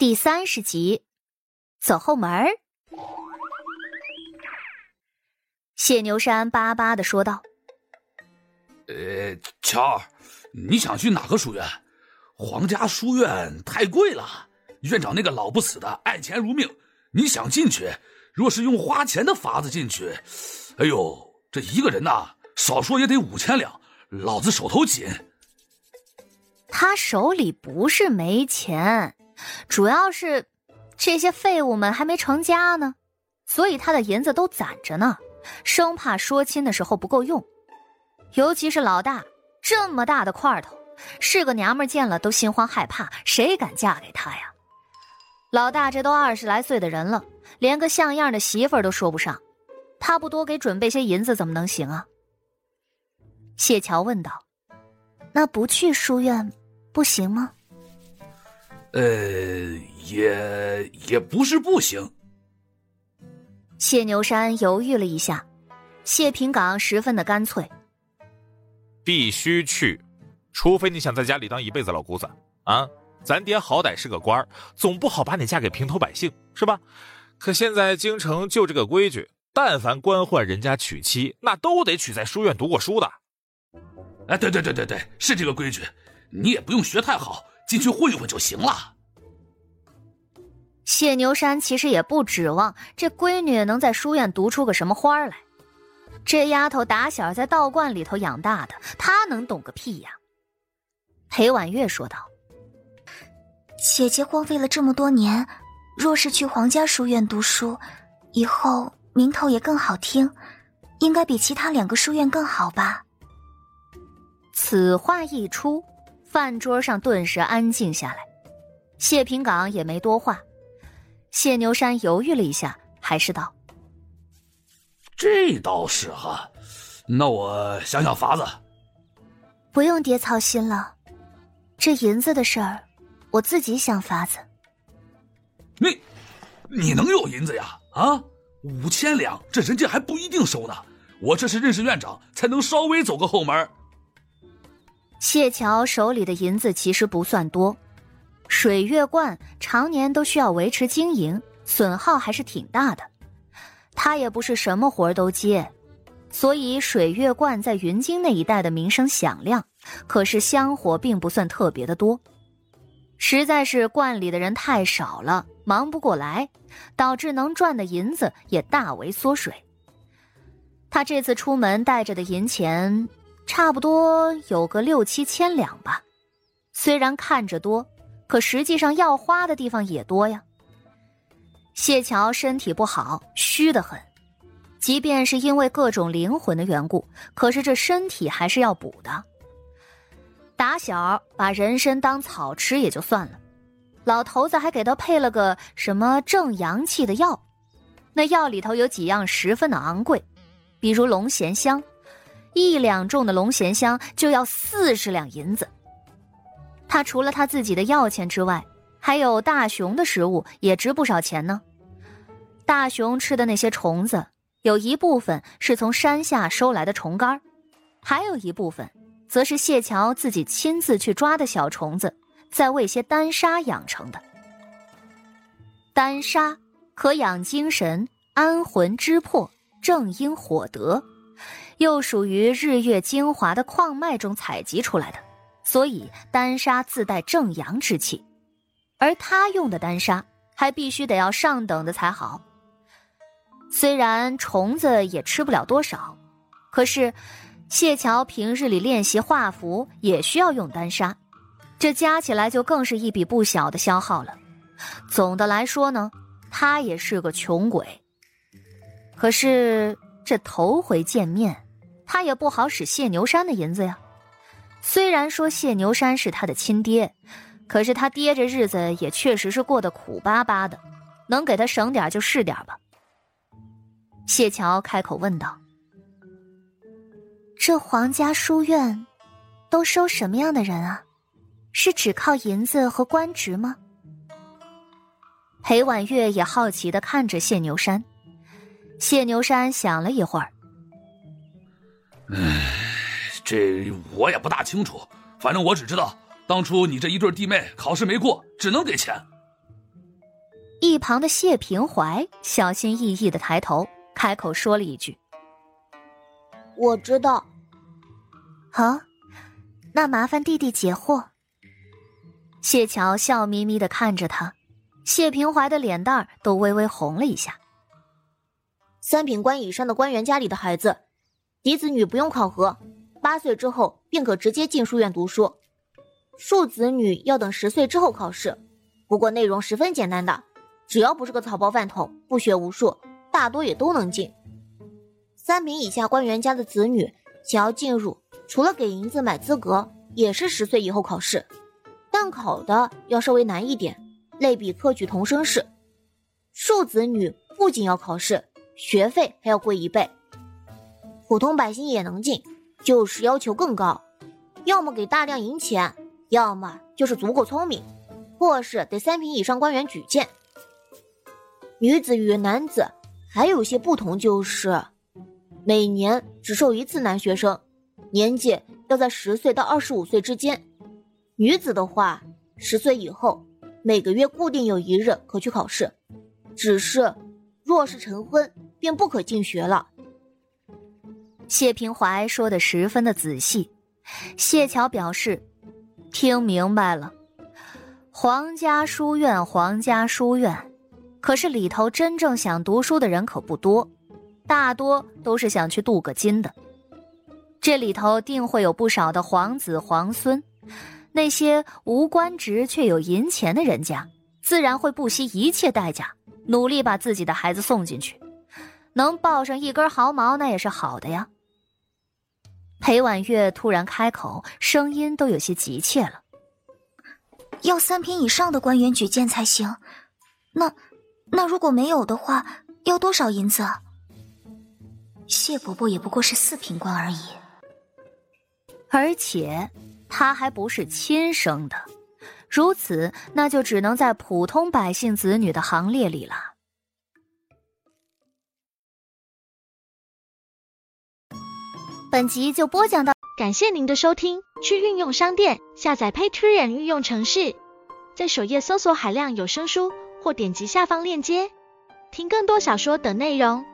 第三十集，走后门儿。谢牛山巴巴的说道：“呃，乔儿，你想去哪个书院？皇家书院太贵了，院长那个老不死的爱钱如命。你想进去，若是用花钱的法子进去，哎呦，这一个人呐，少说也得五千两，老子手头紧。他手里不是没钱，主要是这些废物们还没成家呢，所以他的银子都攒着呢。”生怕说亲的时候不够用，尤其是老大这么大的块头，是个娘们见了都心慌害怕，谁敢嫁给他呀？老大这都二十来岁的人了，连个像样的媳妇儿都说不上，他不多给准备些银子怎么能行啊？谢桥问道：“那不去书院不行吗？”呃，也也不是不行。谢牛山犹豫了一下，谢平岗十分的干脆：“必须去，除非你想在家里当一辈子老姑子啊！咱爹好歹是个官总不好把你嫁给平头百姓，是吧？可现在京城就这个规矩，但凡官宦人家娶妻，那都得娶在书院读过书的。哎，对对对对对，是这个规矩，你也不用学太好，进去混一混就行了。”谢牛山其实也不指望这闺女能在书院读出个什么花来，这丫头打小在道观里头养大的，她能懂个屁呀！裴婉月说道：“姐姐荒废了这么多年，若是去皇家书院读书，以后名头也更好听，应该比其他两个书院更好吧？”此话一出，饭桌上顿时安静下来，谢平岗也没多话。谢牛山犹豫了一下，还是道：“这倒是哈，那我想想法子。不用爹操心了，这银子的事儿，我自己想法子。你，你能有银子呀？啊，五千两，这人家还不一定收呢。我这是认识院长，才能稍微走个后门。”谢桥手里的银子其实不算多。水月观常年都需要维持经营，损耗还是挺大的。他也不是什么活都接，所以水月观在云京那一带的名声响亮。可是香火并不算特别的多，实在是观里的人太少了，忙不过来，导致能赚的银子也大为缩水。他这次出门带着的银钱，差不多有个六七千两吧，虽然看着多。可实际上要花的地方也多呀。谢桥身体不好，虚得很，即便是因为各种灵魂的缘故，可是这身体还是要补的。打小把人参当草吃也就算了，老头子还给他配了个什么正阳气的药，那药里头有几样十分的昂贵，比如龙涎香，一两重的龙涎香就要四十两银子。他除了他自己的药钱之外，还有大熊的食物也值不少钱呢。大熊吃的那些虫子，有一部分是从山下收来的虫干，还有一部分则是谢桥自己亲自去抓的小虫子，再喂些丹砂养成的。丹砂可养精神、安魂、之魄、正因火德，又属于日月精华的矿脉中采集出来的。所以丹砂自带正阳之气，而他用的丹砂还必须得要上等的才好。虽然虫子也吃不了多少，可是谢桥平日里练习画符也需要用丹砂，这加起来就更是一笔不小的消耗了。总的来说呢，他也是个穷鬼。可是这头回见面，他也不好使谢牛山的银子呀。虽然说谢牛山是他的亲爹，可是他爹这日子也确实是过得苦巴巴的，能给他省点就是点吧。谢桥开口问道：“这皇家书院都收什么样的人啊？是只靠银子和官职吗？”裴婉月也好奇的看着谢牛山，谢牛山想了一会儿，唉。这我也不大清楚，反正我只知道当初你这一对弟妹考试没过，只能给钱。一旁的谢平怀小心翼翼的抬头，开口说了一句：“我知道。”好，那麻烦弟弟解惑。谢桥笑眯眯的看着他，谢平怀的脸蛋都微微红了一下。三品官以上的官员家里的孩子，嫡子女不用考核，八岁之后便可直接进书院读书；庶子女要等十岁之后考试，不过内容十分简单的。只要不是个草包饭桶，不学无术，大多也都能进。三品以下官员家的子女想要进入，除了给银子买资格，也是十岁以后考试，但考的要稍微难一点，类比科举同生试。庶子女不仅要考试，学费还要贵一倍。普通百姓也能进，就是要求更高，要么给大量银钱，要么就是足够聪明，或是得三品以上官员举荐。女子与男子还有些不同，就是每年只收一次男学生，年纪要在十岁到二十五岁之间。女子的话，十岁以后每个月固定有一日可去考试，只是若是成婚便不可进学了。谢平怀说的十分的仔细，谢桥表示听明白了。皇家书院，皇家书院。可是里头真正想读书的人可不多，大多都是想去镀个金的。这里头定会有不少的皇子皇孙，那些无官职却有银钱的人家，自然会不惜一切代价，努力把自己的孩子送进去。能抱上一根毫毛，那也是好的呀。裴婉月突然开口，声音都有些急切了：“要三品以上的官员举荐才行，那……”那如果没有的话，要多少银子？谢伯伯也不过是四品官而已，而且他还不是亲生的，如此那就只能在普通百姓子女的行列里了。本集就播讲到，感谢您的收听。去运用商店下载 Patreon 运用城市，在首页搜索海量有声书。或点击下方链接，听更多小说等内容。